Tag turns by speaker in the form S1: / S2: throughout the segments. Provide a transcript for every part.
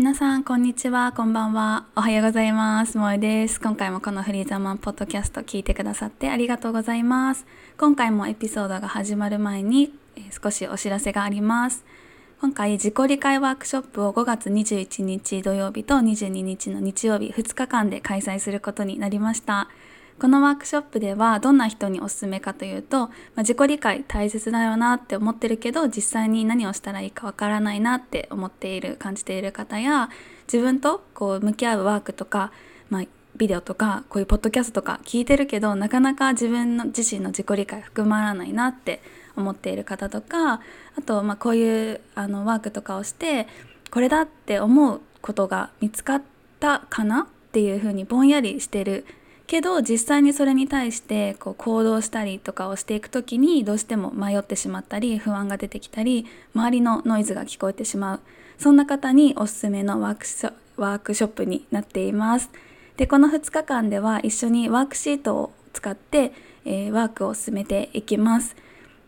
S1: 皆さんこんにちは。こんばんは。おはようございます。萌えです。今回もこのフリーザマンポッドキャスト聞いてくださってありがとうございます。今回もエピソードが始まる前に少しお知らせがあります。今回自己理解ワークショップを5月21日土曜日と22日の日曜日2日間で開催することになりました。このワークショップではどんな人におすすめかというと、まあ、自己理解大切だよなって思ってるけど実際に何をしたらいいかわからないなって思っている感じている方や自分とこう向き合うワークとか、まあ、ビデオとかこういうポッドキャストとか聞いてるけどなかなか自分の自身の自己理解含まらないなって思っている方とかあとまあこういうあのワークとかをしてこれだって思うことが見つかったかなっていうふうにぼんやりしてるけど実際にそれに対してこう行動したりとかをしていく時にどうしても迷ってしまったり不安が出てきたり周りのノイズが聞こえてしまうそんな方におすすめのワークショワークショップになっています。でこの2日間では一緒にワークシートを使って、えー、ワークを進めていきます。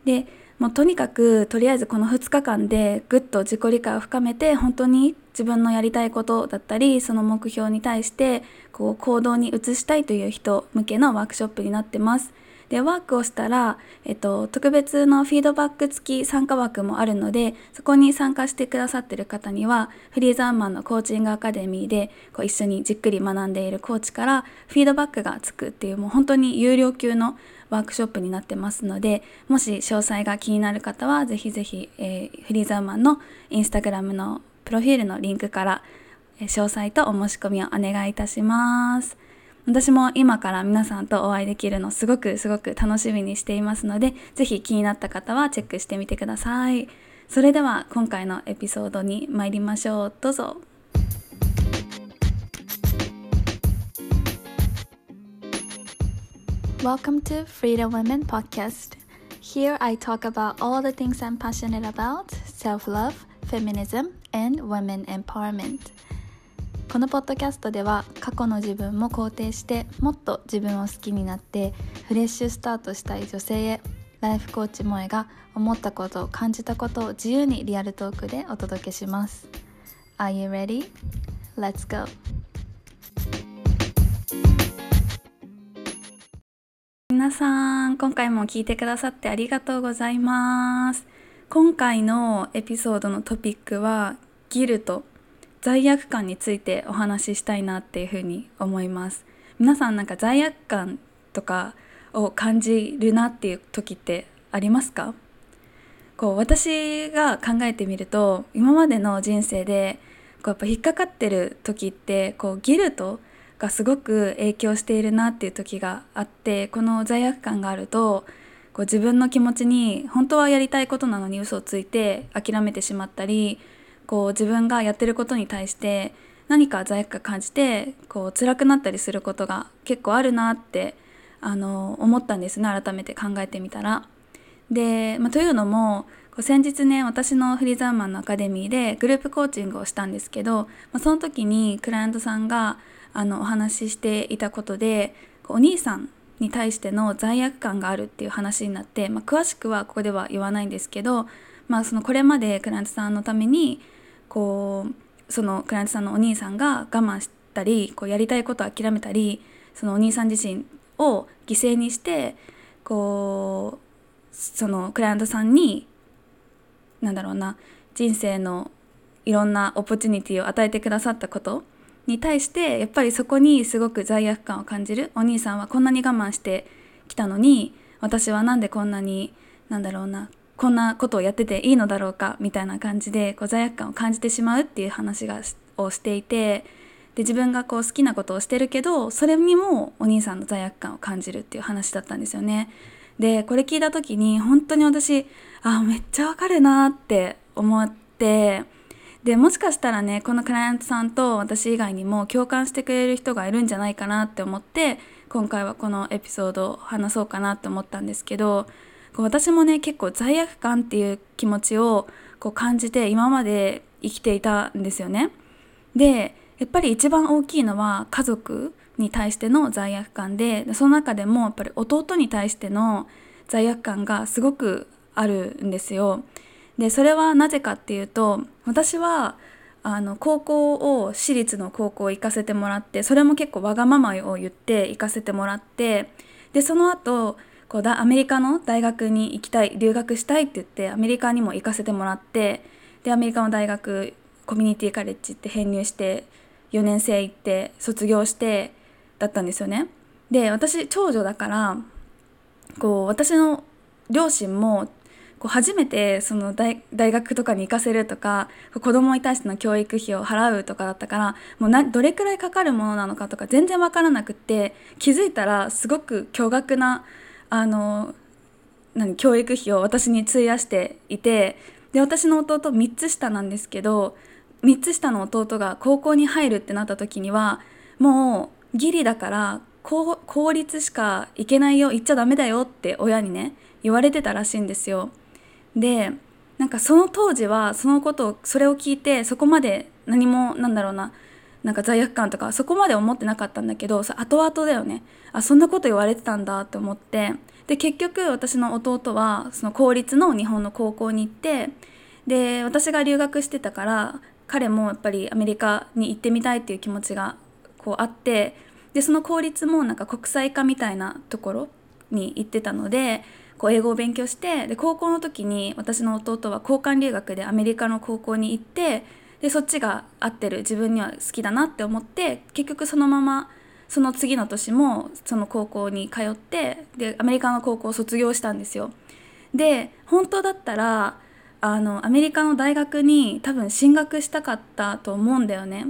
S1: でもうとにかくとりあえずこの2日間でぐっと自己理解を深めて本当に自分のやりたいことだったりその目標に対してこう行動に移したいという人向けのワークショップになってます。でワークをしたら、えっと、特別のフィードバック付き参加枠もあるのでそこに参加してくださってる方にはフリーザーマンのコーチングアカデミーでこう一緒にじっくり学んでいるコーチからフィードバックがつくっていうもう本当に有料級のワークショップになってますのでもし詳細が気になる方はぜひぜひ、えー、フリーザーマンのインスタグラムのプロフィールのリンクから詳細とお申し込みをお願いいたします。私も今から皆さんとお会いできるのすごくすごく楽しみにしていますので、ぜひ気になった方はチェックしてみてください。それでは今回のエピソードに参りましょう。どうぞ。Welcome to Freedom Women Podcast. Here I talk about all the things I'm passionate about self love, feminism, and women empowerment. このポッドキャストでは過去の自分も肯定してもっと自分を好きになってフレッシュスタートしたい女性へライフコーチ萌えが思ったこと感じたことを自由にリアルトークでお届けします Are you ready? Let's go! 皆さん今回も聞いてくださってありがとうございます。今回のエピソードのトピックはギルト罪悪感についてお話ししたいなっていうふうに思います。皆さんなんか罪悪感とかを感じるなっていう時ってありますか？こう私が考えてみると今までの人生でこうやっぱ引っかかってる時ってこうギルトがすごく影響しているなっていう時があってこの罪悪感があるとこう自分の気持ちに本当はやりたいことなのに嘘をついて諦めてしまったりこう自分がやってることに対して何か罪悪感感じてこう辛くなったりすることが結構あるなってあの思ったんですね改めて考えてみたら。で、まあ、というのも先日ね私のフリーザーマンのアカデミーでグループコーチングをしたんですけど、まあ、その時にクライアントさんがあのお話ししていたことでお兄さんに対しての罪悪感があるっていう話になって、まあ、詳しくはここでは言わないんですけど、まあ、そのこれまでクライアントさんのためにこうそのクライアントさんのお兄さんが我慢したりこうやりたいことを諦めたりそのお兄さん自身を犠牲にしてこうそのクライアントさんに何だろうな人生のいろんなオポチュニティを与えてくださったことに対してやっぱりそこにすごく罪悪感を感じるお兄さんはこんなに我慢してきたのに私は何でこんなになんだろうなこんなことをやってていいのだろうかみたいな感じでこう罪悪感を感じてしまうっていう話がをしていてで自分がこう好きなことをしてるけどそれにもお兄さんの罪悪感を感じるっていう話だったんですよね。でこれ聞いた時に本当に私あめっちゃわかるなって思ってでもしかしたらねこのクライアントさんと私以外にも共感してくれる人がいるんじゃないかなって思って今回はこのエピソードを話そうかなって思ったんですけど私もね結構罪悪感っていう気持ちをこう感じて今まで生きていたんですよね。でやっぱり一番大きいのは家族に対しての罪悪感でその中でもやっぱり弟に対しての罪悪感がすごくあるんですよ。でそれはなぜかっていうと私はあの高校を私立の高校行かせてもらってそれも結構わがままを言って行かせてもらってでその後こうだアメリカの大学に行きたい留学したいって言ってアメリカにも行かせてもらってでアメリカの大学コミュニティカレッジって編入して4年生行って卒業してだったんですよね。で私長女だからこう私の両親もこう初めてその大学とかに行かせるとか子供に対しての教育費を払うとかだったからもうなどれくらいかかるものなのかとか全然分からなくって気づいたらすごく巨額なあの何教育費を私に費やしていてで私の弟3つ下なんですけど3つ下の弟が高校に入るってなった時にはもうギリだから公立しか行けないよ行っちゃダメだよって親にね言われてたらしいんですよ。でなんかその当時はそのことをそれを聞いてそこまで何もなんだろうななんか罪悪感とかそこまで思ってなかったんだけど後々だよね。あそんなこと言われてたんだって思って。で結局私の弟はその公立の日本の高校に行ってで私が留学してたから彼もやっぱりアメリカに行ってみたいっていう気持ちがこうあってでその公立もなんか国際化みたいなところに行ってたのでこう英語を勉強してで高校の時に私の弟は交換留学でアメリカの高校に行ってでそっちが合ってる自分には好きだなって思って結局そのままその次の年もその高校に通ってでアメリカの高校を卒業したんですよ。で本当だったらあのアメリカの大学に多分進学したかったと思うんだよね。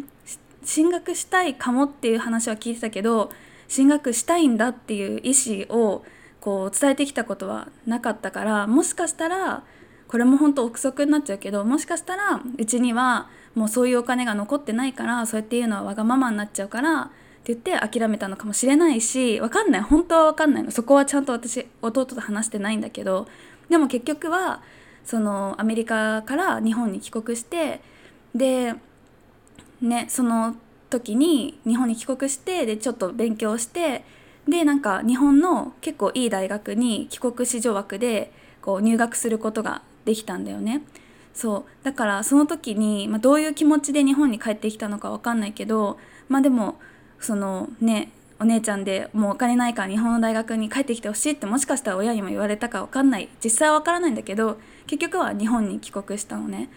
S1: 進学したいかもっていう話は聞いてたけど進学したいんだっていう意思をこう伝えてきたことはなかったからもしかしたらこれも本当憶測になっちゃうけどもしかしたらうちにはもうそういうお金が残ってないからそうやって言うのはわがままになっちゃうからって言って諦めたのかもしれないし分かんない。本当は分かんないの。そこはちゃんと私弟と話してないんだけどでも結局はそのアメリカから日本に帰国してでねその時に日本に帰国してでちょっと勉強してでなんか日本の結構いい大学に帰国子女枠でこう入学することができたんだよね。そうだからその時に、まあ、どういう気持ちで日本に帰ってきたのか分かんないけどまあでもそのねお姉ちゃんでもうお金ないから日本の大学に帰ってきてほしいってもしかしたら親にも言われたか分かんない実際は分からないんだけど結局は日本に帰国したのね。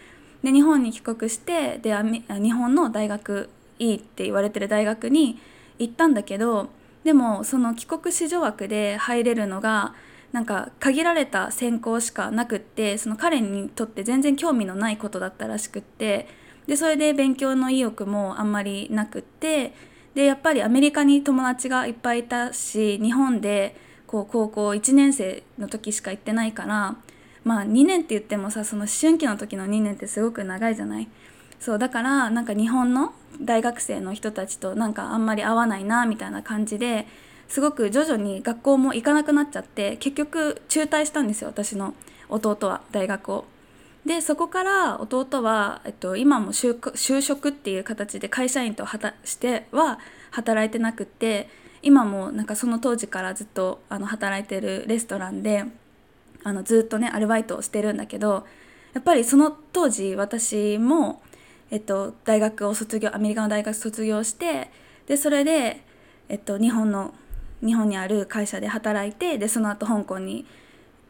S1: で日本に帰国してで日本の大学いいって言われてる大学に行ったんだけどでもその帰国子女枠で入れるのがなんか限られた専攻しかなくってその彼にとって全然興味のないことだったらしくってでそれで勉強の意欲もあんまりなくってでやっぱりアメリカに友達がいっぱいいたし日本でこう高校1年生の時しか行ってないからまあ2年って言ってもさその思春期の時の2年ってすごく長いじゃない？そうだからなんか日本の大学生の人たちとなんかあんまり合わないなみたいな感じですごく徐々に学校も行かなくなっちゃって結局中退したんですよ私の弟は大学を。でそこから弟は、えっと、今も就職っていう形で会社員としては働いてなくって今もなんかその当時からずっとあの働いてるレストランであのずっとねアルバイトをしてるんだけどやっぱりその当時私も、えっと、大学を卒業アメリカの大学卒業してでそれで、えっと、日本の日本にある会社で働いてでその後香港に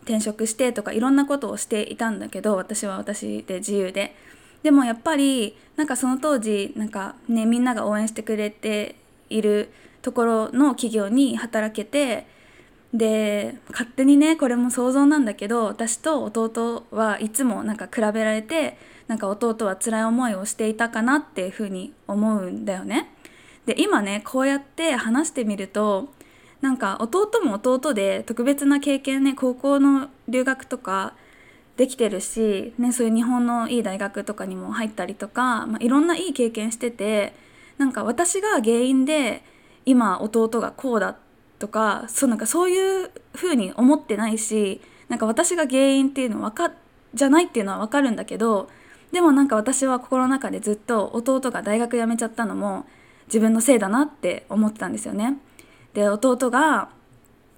S1: 転職してとかいろんなことをしていたんだけど私は私で自由で。でもやっぱりなんかその当時なんかねみんなが応援してくれているところの企業に働けてで勝手にねこれも想像なんだけど私と弟はいつもなんか比べられてなんか弟は辛い思いをしていたかなっていうふうに思うんだよね。で今ねこうやって話してみるとなんか弟も弟で特別な経験ね高校の留学とかできてるし、ね、そういう日本のいい大学とかにも入ったりとか、まあ、いろんないい経験しててなんか私が原因で今弟がこうだっとかそうなんかそういう風に思ってないしなんか私が原因っていうのはかじゃないっていうのは分かるんだけどでもなんか私は心の中でずっと弟が大学辞めちゃったのも自分のせいだなって思ってたんですよね。で弟が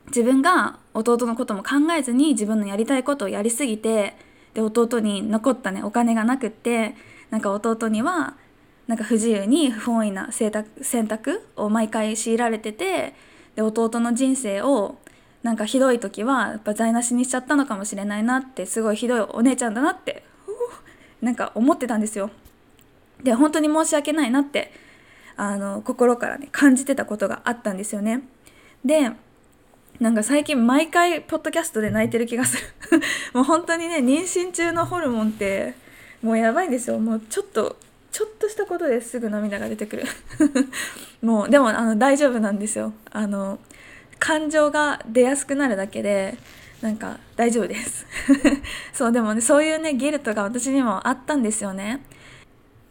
S1: 自分が弟のことも考えずに自分のやりたいことをやりすぎてで弟に残ったねお金がなくってなんか弟にはなんか不自由に不本意な選択を毎回強いられててで弟の人生をなんかひどい時はやっぱ台無しにしちゃったのかもしれないなってすごいひどいお姉ちゃんだなってなんか思ってたんですよ。で本当に申し訳ないなってあの心からね感じてたことがあったんですよね。でなんか最近毎回ポッドキャストで泣いてる気がする もう本当にね妊娠中のホルモンってもうやばいんですよもうちょっとちょっとしたことですぐ涙が出てくる。もうでもあの大丈夫なんですよ。あの感情が出やすくなるだけでなんか大丈夫です。そうでもねそういうねギルトが私にもあったんですよね。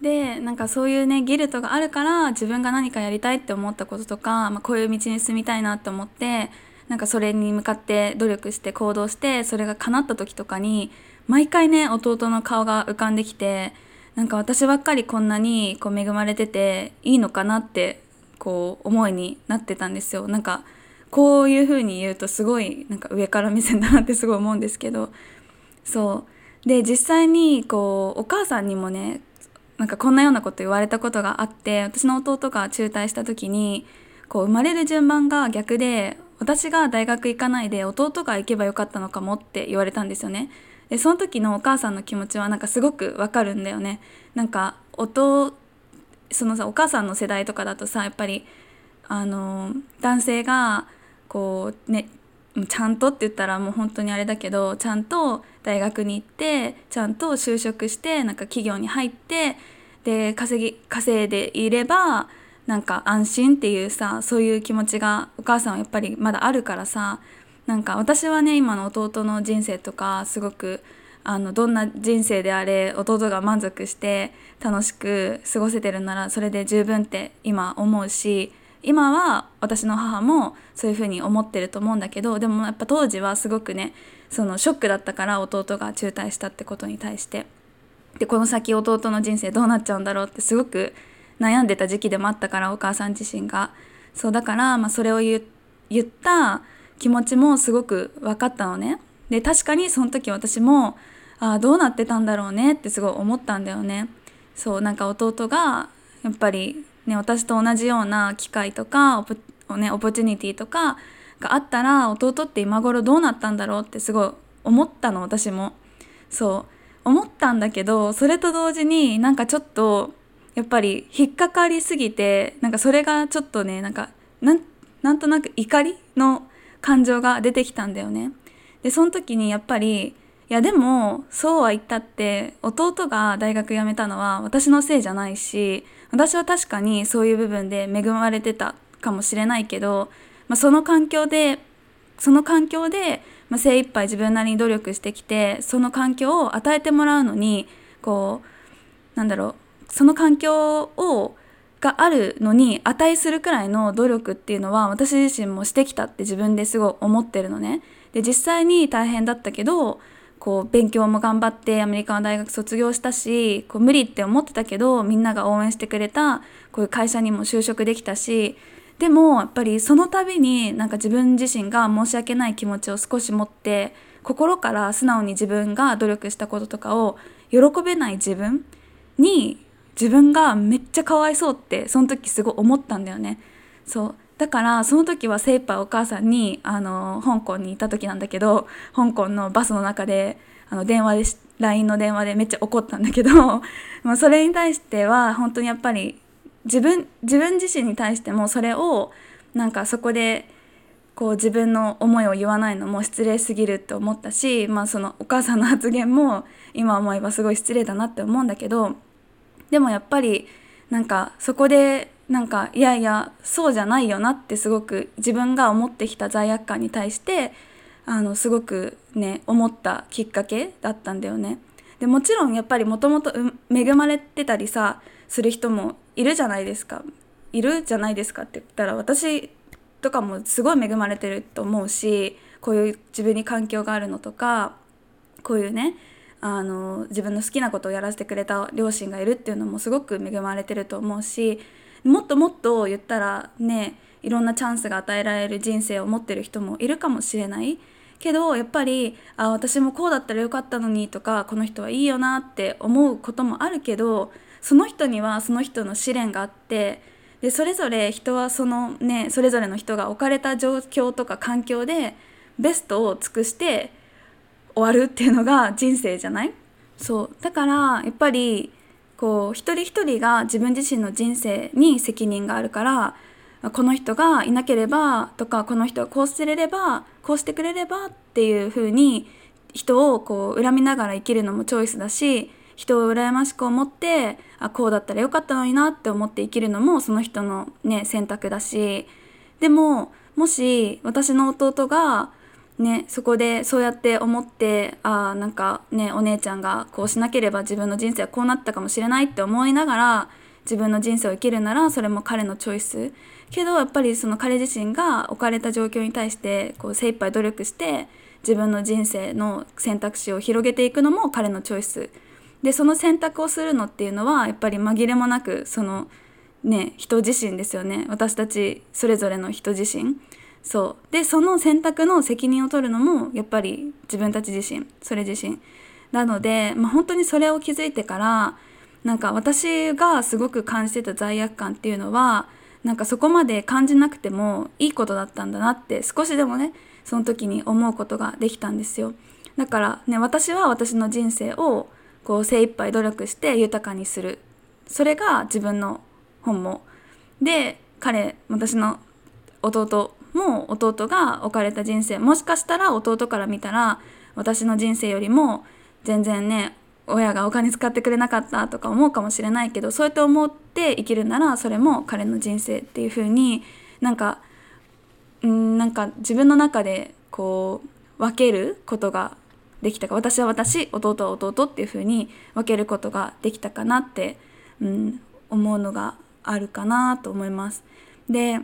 S1: でなんかそういうねギルトがあるから自分が何かやりたいって思ったこととか、まあ、こういう道に進みたいなって思ってなんかそれに向かって努力して行動してそれが叶った時とかに毎回ね弟の顔が浮かんできてなんか私ばっかりこんなにこう恵まれてていいのかなってこう思いになってたんですよ。なんかこういう風に言うとすごいなんか上から目線だなってすごい思うんですけど。そう。で実際にこうお母さんにもねなんかこんなようなこと言われたことがあって私の弟が中退した時にこう生まれる順番が逆で私が大学行かないで弟が行けばよかったのかもって言われたんですよね。でその時のお母さんの気持ちはなんかすごくわかるんだよね。なんか弟そのさお母さんの世代とかだとさやっぱりあの男性がこうねちゃんとって言ったらもう本当にあれだけどちゃんと大学に行ってちゃんと就職してなんか企業に入ってで稼ぎ稼いでいればなんか安心っていうさそういう気持ちがお母さんはやっぱりまだあるからさなんか私はね今の弟の人生とかすごくあのどんな人生であれ弟が満足して楽しく過ごせてるならそれで十分って今思うし今は私の母もそういうふうに思ってると思うんだけどでもやっぱ当時はすごくねそのショックだったから弟が中退したってことに対して。でこの先弟の人生どうなっちゃうんだろうってすごく悩んでた時期でもあったからお母さん自身が。そうだから、まあ、それを言った気持ちもすごく分かったのね。で確かにその時私もああどうなってたんだろうねってすごい思ったんだよね。そうなんか弟がやっぱりね私と同じような機会とかオポ,、ね、オポチュニティとかがあったら弟って今頃どうなったんだろうってすごい思ったの私も。そう思ったんだけどそれと同時になんかちょっとやっぱり引っかかりすぎてなんかそれがちょっとねなんかなんとなく怒りの感情が出てきたんだよね。でその時にやっぱりいやでもそうは言ったって弟が大学辞めたのは私のせいじゃないし私は確かにそういう部分で恵まれてたかもしれないけど、まあ、その環境でその環境で、まあ、精一杯自分なりに努力してきてその環境を与えてもらうのにこうなんだろうその環境をがあるのに値するくらいの努力っていうのは私自身もしてきたって自分ですごい思ってるのね。で実際に大変だったけどこう勉強も頑張ってアメリカの大学卒業したしこう無理って思ってたけどみんなが応援してくれたこういう会社にも就職できたしでもやっぱりその度になんか自分自身が申し訳ない気持ちを少し持って心から素直に自分が努力したこととかを喜べない自分に自分がめっちゃかわいそうってその時すごい思ったんだよね。そう。だからその時は精一杯お母さんにあの香港にいた時なんだけど香港のバスの中であの電話で LINE の電話でめっちゃ怒ったんだけど まあそれに対しては本当にやっぱり自分自分自身に対してもそれをなんかそこでこう自分の思いを言わないのも失礼すぎるって思ったし、まあ、そのお母さんの発言も今思えばすごい失礼だなって思うんだけどでもやっぱりなんかそこでなんかいやいやそうじゃないよなってすごく自分が思ってきた罪悪感に対してあのすごくね思ったきっかけだったんだよね。でもちろんやっぱりもともと恵まれてたりさする人もいるじゃないですか。いるじゃないですかって言ったら私とかもすごい恵まれてると思うしこういう自分に環境があるのとかこういうねあの自分の好きなことをやらせてくれた両親がいるっていうのもすごく恵まれてると思うしもっともっと言ったらねいろんなチャンスが与えられる人生を持ってる人もいるかもしれない。けどやっぱりあ私もこうだったらよかったのにとかこの人はいいよなって思うこともあるけどその人にはその人の試練があってでそれぞれ人はそのねそれぞれの人が置かれた状況とか環境でベストを尽くして終わるっていうのが人生じゃない？そう。だからやっぱりこう一人一人が自分自身の人生に責任があるからこの人がいなければとかこの人がこうしてれればこうしてくれればっていう風に人をこう恨みながら生きるのもチョイスだし人を羨ましく思ってあこうだったらよかったのになって思って生きるのもその人のね選択だし。でももし私の弟がね、そこでそうやって思ってあなんかねお姉ちゃんがこうしなければ自分の人生はこうなったかもしれないって思いながら自分の人生を生きるならそれも彼のチョイス。けどやっぱりその彼自身が置かれた状況に対してこう精一杯努力して自分の人生の選択肢を広げていくのも彼のチョイス。でその選択をするのっていうのはやっぱり紛れもなくそのね人自身ですよね。私たちそれぞれの人自身。そう。でその選択の責任を取るのもやっぱり自分たち自身それ自身。なので、まあ、本当にそれを気づいてからなんか私がすごく感じてた罪悪感っていうのはなんかそこまで感じなくてもいいことだったんだなって少しでもねその時に思うことができたんですよ。だからね私は私の人生をこう精一杯努力して豊かにする。それが自分の本望。で彼私の弟も弟が置かれた人生もしかしたら弟から見たら私の人生よりも全然ね親がお金使ってくれなかったとか思うかもしれないけどそうやって思って生きるならそれも彼の人生っていう風になんかうんなんか自分の中でこう分けることができたか私は私弟は弟っていう風に分けることができたかなって、うん、思うのがあるかなと思います。で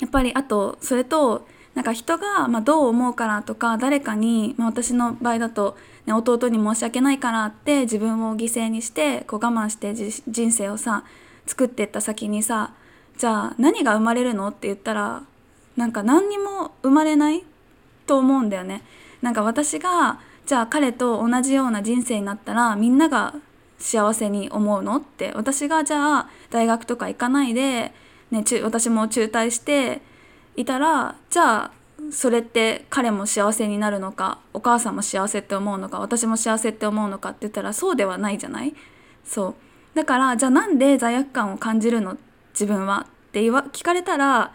S1: やっぱりあとそれとなんか人がまどう思うからとか誰かに、まあ、私の場合だと、ね、弟に申し訳ないからって自分を犠牲にしてこう我慢して人生をさ作ってった先にさじゃあ何が生まれるのって言ったらなんか何にも生まれないと思うんだよね。なんか私がじゃあ彼と同じような人生になったらみんなが幸せに思うのって私がじゃあ大学とか行かないでね、私も中退していたらじゃあそれって彼も幸せになるのかお母さんも幸せって思うのか私も幸せって思うのかって言ったらそうではないじゃない？そう。だからじゃあなんで罪悪感を感じるの？自分は。って言わ聞かれたら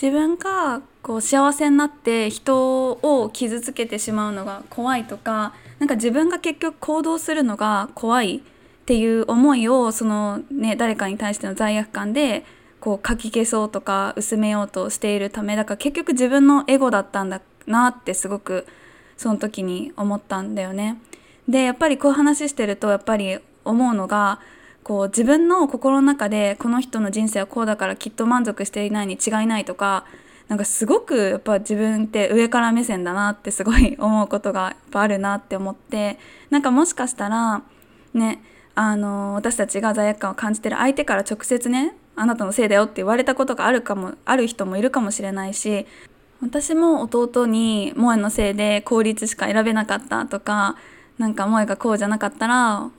S1: 自分がこう幸せになって人を傷つけてしまうのが怖いとかなんか自分が結局行動するのが怖いっていう思いをそのね誰かに対しての罪悪感でこう書き消そうとか薄めようとしているためだから結局自分のエゴだったんだなってすごくその時に思ったんだよね。でやっぱりこう話してるとやっぱり思うのがこう自分の心の中でこの人の人生はこうだからきっと満足していないに違いないとかなんかすごくやっぱ自分って上から目線だなってすごい思うことがやっぱあるなって思ってなんかもしかしたらねあの私たちが罪悪感を感じてる相手から直接ねあなたのせいだよって言われたことがあるかもある人もいるかもしれないし私も弟に萌えのせいで公立しか選べなかったとかなんか萌えがこうじゃなかったら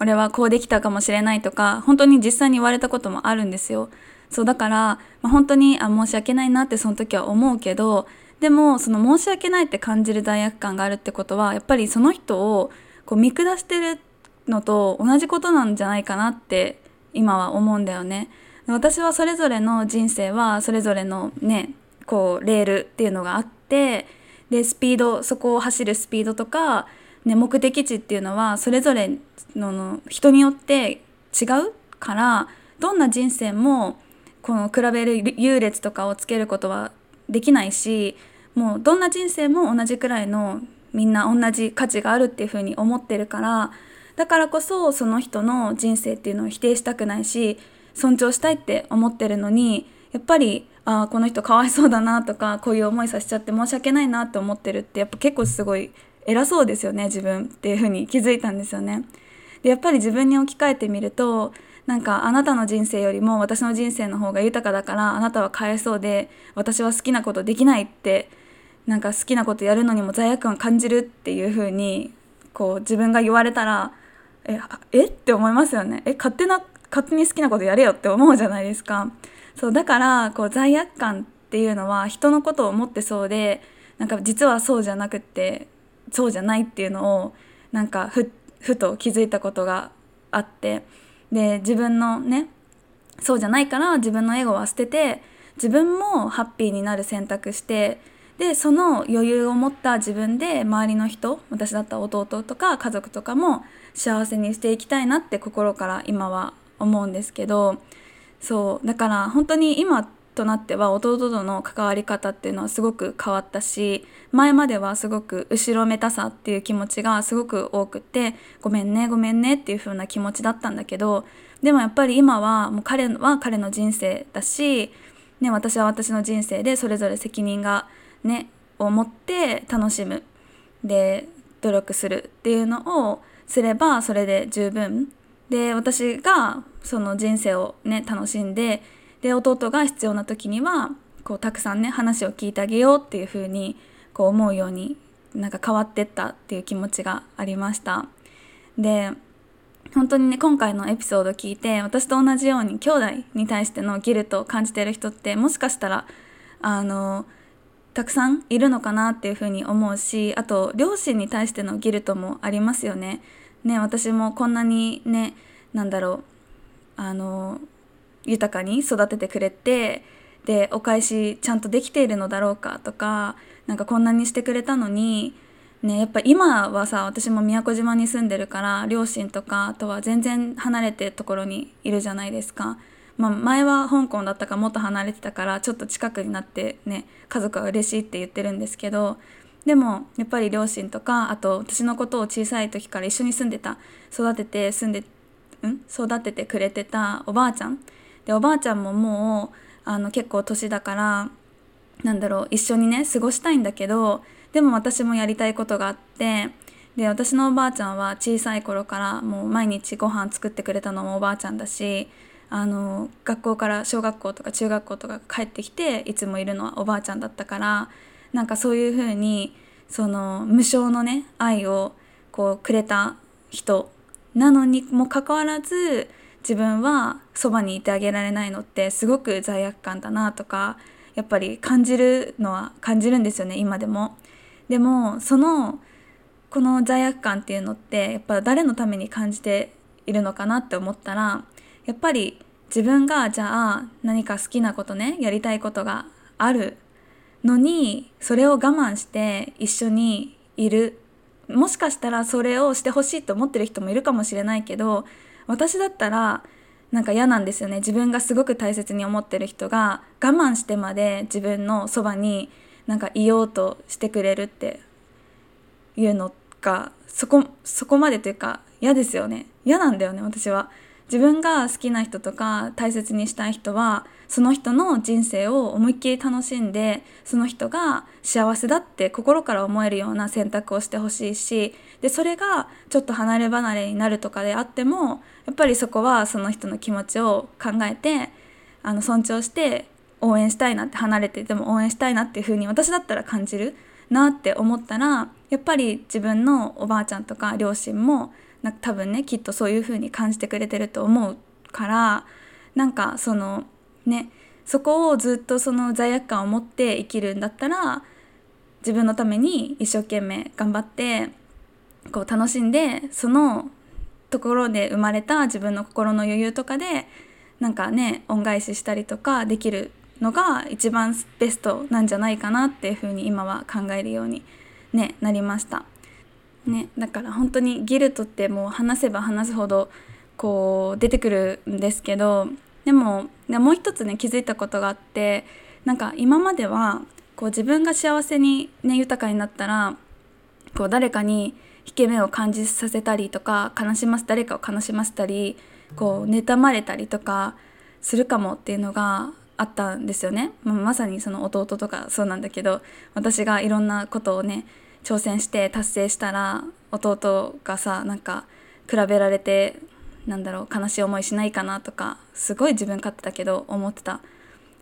S1: 俺はこうできたかもしれないとか本当に実際に言われたこともあるんですよ。そうだから、まあ、本当にあ申し訳ないなってその時は思うけどでもその申し訳ないって感じる罪悪感があるってことはやっぱりその人をこう見下してるのと同じことなんじゃないかなって今は思うんだよね。私はそれぞれの人生はそれぞれのねこうレールっていうのがあってでスピードそこを走るスピードとか、ね、目的地っていうのはそれぞれの人によって違うからどんな人生もこの比べる優劣とかをつけることはできないしもうどんな人生も同じくらいのみんな同じ価値があるっていうふうに思ってるからだからこそその人の人生っていうのを否定したくないし尊重したいって思ってるのにやっぱりあこの人かわいそうだなとかこういう思いさせちゃって申し訳ないなって思ってるってやっぱ結構すごい偉そうですよね自分っていう風に気づいたんですよね。でやっぱり自分に置き換えてみるとなんかあなたの人生よりも私の人生の方が豊かだからあなたはかわいそうで私は好きなことできないってなんか好きなことやるのにも罪悪感感じるっていう風にこう自分が言われたらええ？って思いますよねえ勝手な勝手に好きなことやれよって思うじゃないですか。そうだからこう罪悪感っていうのは人のことを思ってそうでなんか実はそうじゃなくってそうじゃないっていうのをなんかふふと気づいたことがあってで自分のねそうじゃないから自分のエゴは捨てて自分もハッピーになる選択してでその余裕を持った自分で周りの人私だった弟とか家族とかも幸せにしていきたいなって心から今は思うんですけどそうだから本当に今となっては弟との関わり方っていうのはすごく変わったし前まではすごく後ろめたさっていう気持ちがすごく多くてごめんねごめんねっていう風な気持ちだったんだけどでもやっぱり今はもう彼は彼の人生だし、ね、私は私の人生でそれぞれ責任がねを持って楽しむ。で努力するっていうのをすればそれで十分で私がその人生をね楽しんでで弟が必要な時にはこうたくさんね話を聞いてあげようっていう風にこう思うようになんか変わってったっていう気持ちがありましたで本当にね今回のエピソード聞いて私と同じように兄弟に対してのギルトを感じてる人ってもしかしたらあのたくさんいるのかなっていうふうに思うしあと両親に対してのギルトもありますよね。ね私もこんなにねなんだろうあの豊かに育ててくれてでお返しちゃんとできているのだろうかとかなんかこんなにしてくれたのにねやっぱ今はさ私も宮古島に住んでるから両親とかとは全然離れてるところにいるじゃないですか。まあ、前は香港だったかもっと離れてたからちょっと近くになってね家族は嬉しいって言ってるんですけどでもやっぱり両親とかあと私のことを小さい時から一緒に住んでた育てて住んでん育ててくれてたおばあちゃん。でおばあちゃんももうあの結構年だからなんだろう一緒にね過ごしたいんだけどでも私もやりたいことがあってで私のおばあちゃんは小さい頃からもう毎日ご飯作ってくれたのもおばあちゃんだしあの学校から小学校とか中学校とか帰ってきていつもいるのはおばあちゃんだったからなんかそういう風にその無償のね愛をこうくれた人なのにもかかわらず自分はそばにいてあげられないのってすごく罪悪感だなとかやっぱり感じるのは感じるんですよね今でも。でもそのこの罪悪感っていうのってやっぱ誰のために感じているのかなって思ったらやっぱり自分がじゃあ何か好きなことねやりたいことがあるのにそれを我慢して一緒にいる。もしかしたらそれをしてほしいと思ってる人もいるかもしれないけど私だったらなんか嫌なんですよね。自分がすごく大切に思ってる人が我慢してまで自分のそばになんかいようとしてくれるっていうのがそこそこまでというか嫌ですよね。嫌なんだよね私は。自分が好きな人とか大切にしたい人はその人の人生を思いっきり楽しんでその人が幸せだって心から思えるような選択をしてほしいしでそれがちょっと離れ離れになるとかであってもやっぱりそこはその人の気持ちを考えてあの尊重して応援したいなって離れてても応援したいなっていう風に私だったら感じるなって思ったらやっぱり自分のおばあちゃんとか両親もな多分ねきっとそういう風に感じてくれてると思うからなんかそのねそこをずっとその罪悪感を持って生きるんだったら自分のために一生懸命頑張ってこう楽しんでそのところで生まれた自分の心の余裕とかでなんかね恩返ししたりとかできるのが一番ベストなんじゃないかなっていうふうに今は考えるように、ね、なりました。ね、だから本当にギルトってもう話せば話すほどこう出てくるんですけどでももう一つね気づいたことがあってなんか今まではこう自分が幸せに、ね、豊かになったらこう誰かに引け目を感じさせたりとか悲しませ誰かを悲しませたりこう妬まれたりとかするかもっていうのがあったんですよね、ままさにその弟とかそうなんだけど私がいろんなことをね挑戦して達成したら弟がさなんか比べられてなんだろう悲しい思いしないかなとかすごい自分勝手だけど思ってた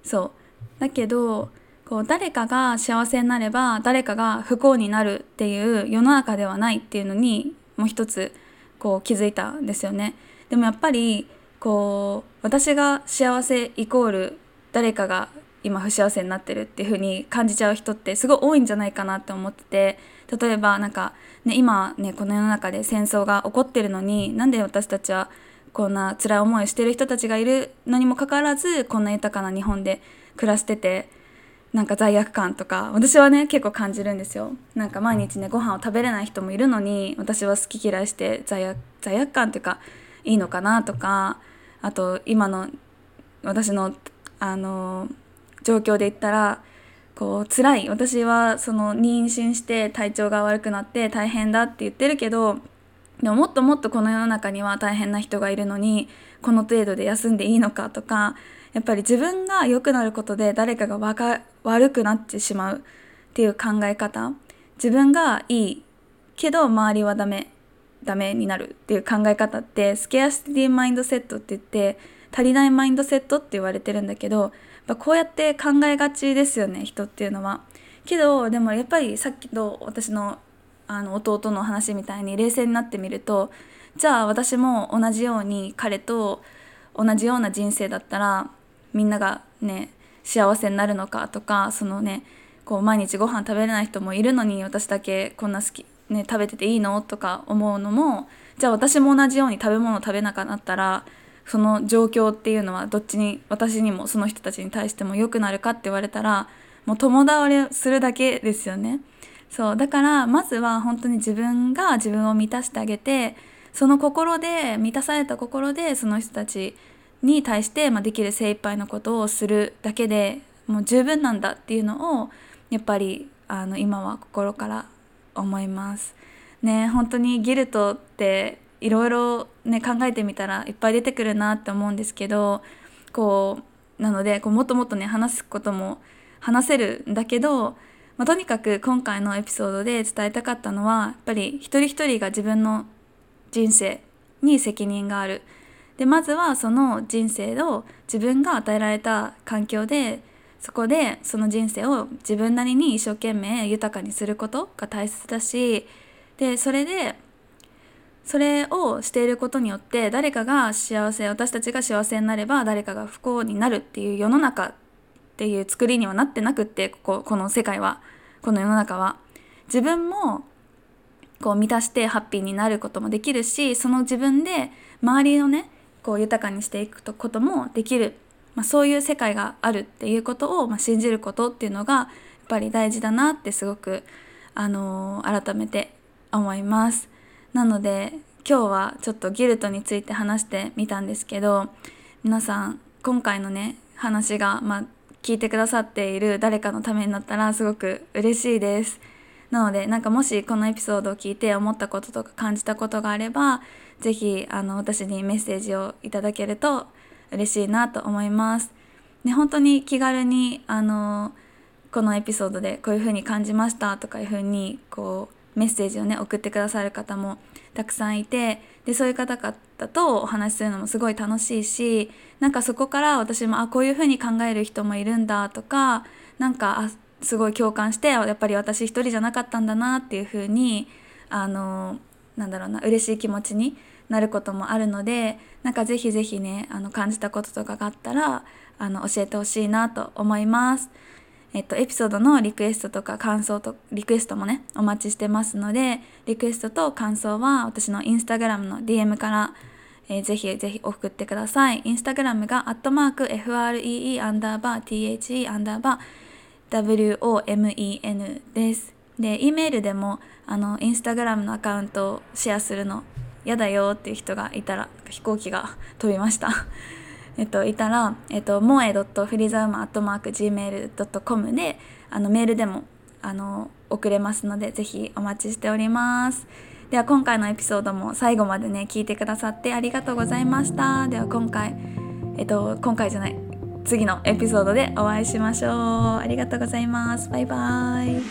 S1: そうだけどこう誰かが幸せになれば誰かが不幸になるっていう世の中ではないっていうのにもう一つこう気づいたんですよね。でもやっぱりこう私が幸せイコール誰かが今不幸せになってるっていう風に感じちゃう人ってすごい多いんじゃないかなって思ってて例えばなんか、ね、今ねこの世の中で戦争が起こってるのになんで私たちはこんな辛い思いをしてる人たちがいるのにもかかわらずこんな豊かな日本で暮らしててなんか罪悪感とか私はね結構感じるんですよ。なんか毎日ねご飯を食べれない人もいるのに私は好き嫌いして罪悪罪悪感っていうかいいのかなとかあと今の私のあの状況で言ったらこう辛い。私はその妊娠して体調が悪くなって大変だって言ってるけどでももっともっとこの世の中には大変な人がいるのにこの程度で休んでいいのかとかやっぱり自分が良くなることで誰かが悪くなってしまうっていう考え方。自分がいいけど周りはダメダメになるっていう考え方ってスケアシティマインドセットって言って足りないマインドセットって言われてるんだけどこうやって考えがちですよね人っていうのは。けどでもやっぱりさっきの私のあの弟の話みたいに冷静になってみるとじゃあ私も同じように彼と同じような人生だったらみんながね幸せになるのかとかそのねこう毎日ご飯食べれない人もいるのに私だけこんな好きね、食べてていいのとか思うのもじゃあ私も同じように食べ物食べなくなったらその状況っていうのはどっちに私にもその人たちに対しても良くなるかって言われたらもう友倒れするだけですよね。そうだからまずは本当に自分が自分を満たしてあげてその心で満たされた心でその人たちに対して、まあ、できる精一杯のことをするだけでもう十分なんだっていうのをやっぱりあの今は心から思います。ね本当にギルトっていろいろね考えてみたらいっぱい出てくるなって思うんですけどこうなのでこうもっともっとね話すことも話せるんだけど、まあ、とにかく今回のエピソードで伝えたかったのはやっぱり一人一人が自分の人生に責任がある。でまずはその人生を自分が与えられた環境でそこでその人生を自分なりに一生懸命豊かにすることが大切だしでそれでそれをしていることによって誰かが幸せ私たちが幸せになれば誰かが不幸になるっていう世の中っていう作りにはなってなくってこここの世界は。この世の中は。自分もこう満たしてハッピーになることもできるしその自分で周りをねこう豊かにしていくこともできる。まあ、そういう世界があるっていうことを、まあ、信じることっていうのがやっぱり大事だなってすごく、あのー、改めて思います。なので今日はちょっとギルトについて話してみたんですけど皆さん今回のね話が、まあ、聞いてくださっている誰かのためになったらすごく嬉しいです。なのでなんかもしこのエピソードを聞いて思ったこととか感じたことがあれば是非私にメッセージをいただけると嬉しいなと思います。ね、本当に気軽にあのこのエピソードでこういう風に感じましたとかいう風にこうメッセージをね送ってくださる方もたくさんいてでそういう方々とお話しするのもすごい楽しいしなんかそこから私もあこういう風に考える人もいるんだとかなんかあすごい共感してやっぱり私一人じゃなかったんだなっていう風にあのなんだろうな嬉しい気持ちになることもあるのでなんかぜひぜひねあの感じたこととかがあったらあの教えてほしいなと思います。えっと、エピソードのリクエストとか感想とリクエストもねお待ちしてますのでリクエストと感想は私のインスタグラムの DM から、えー、ぜひぜひ送ってください。インスタグラムがアットマーク FREE アンダーバー THE アンダーバー WOMEN です。で E メールでもあのインスタグラムのアカウントをシェアするの嫌だよっていう人がいたら飛行機が飛びました。えっといたら、えっと、モエ .frizama.gmail.com であのメールでもあの送れますのでぜひお待ちしております。では今回のエピソードも最後までね聞いてくださってありがとうございました。では今回えっと今回じゃない次のエピソードでお会いしましょう。ありがとうございます。バイバイ。